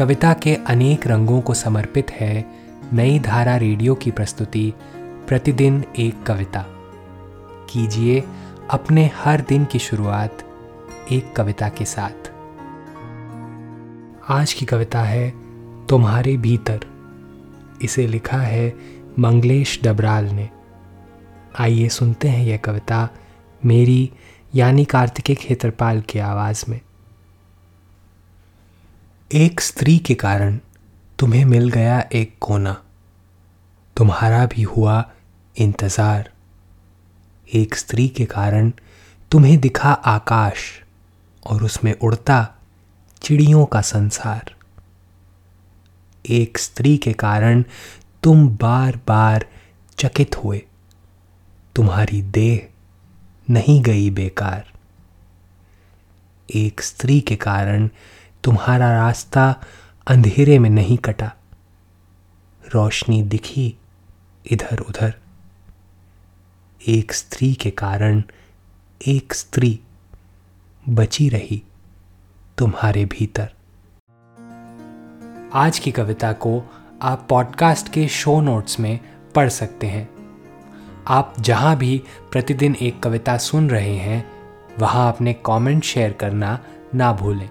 कविता के अनेक रंगों को समर्पित है नई धारा रेडियो की प्रस्तुति, प्रतिदिन एक कविता। कीजिए अपने हर दिन की शुरुआत एक कविता के साथ। आज की कविता है, तुम्हारे भीतर। इसे लिखा है मंगलेश डबराल ने। आइए सुनते हैं यह कविता मेरी, यानी कार्तिकेय खेत्रपाल की आवाज़ में। एक स्त्री के कारण तुम्हें मिल गया एक कोना। तुम्हारा भी हुआ इंतज़ार। एक स्त्री के कारण तुम्हें दिखा आकाश और उसमें उड़ता चिड़ियों का संसार। एक स्त्री के कारण तुम बार बार चकित हुए। तुम्हारी देह नहीं गई बेकार। एक स्त्री के कारण तुम्हारा रास्ता अंधेरे में नहीं कटा। रोशनी दिखी इधर उधर एक स्त्री के कारण एक स्त्री बची रही तुम्हारे भीतर। आज की कविता को आप पॉडकास्ट के शो नोट्स में पढ़ सकते हैं। आप जहाँ भी प्रतिदिन एक कविता सुन रहे हैं, वहाँ अपने कमेंट शेयर करना ना भूलें।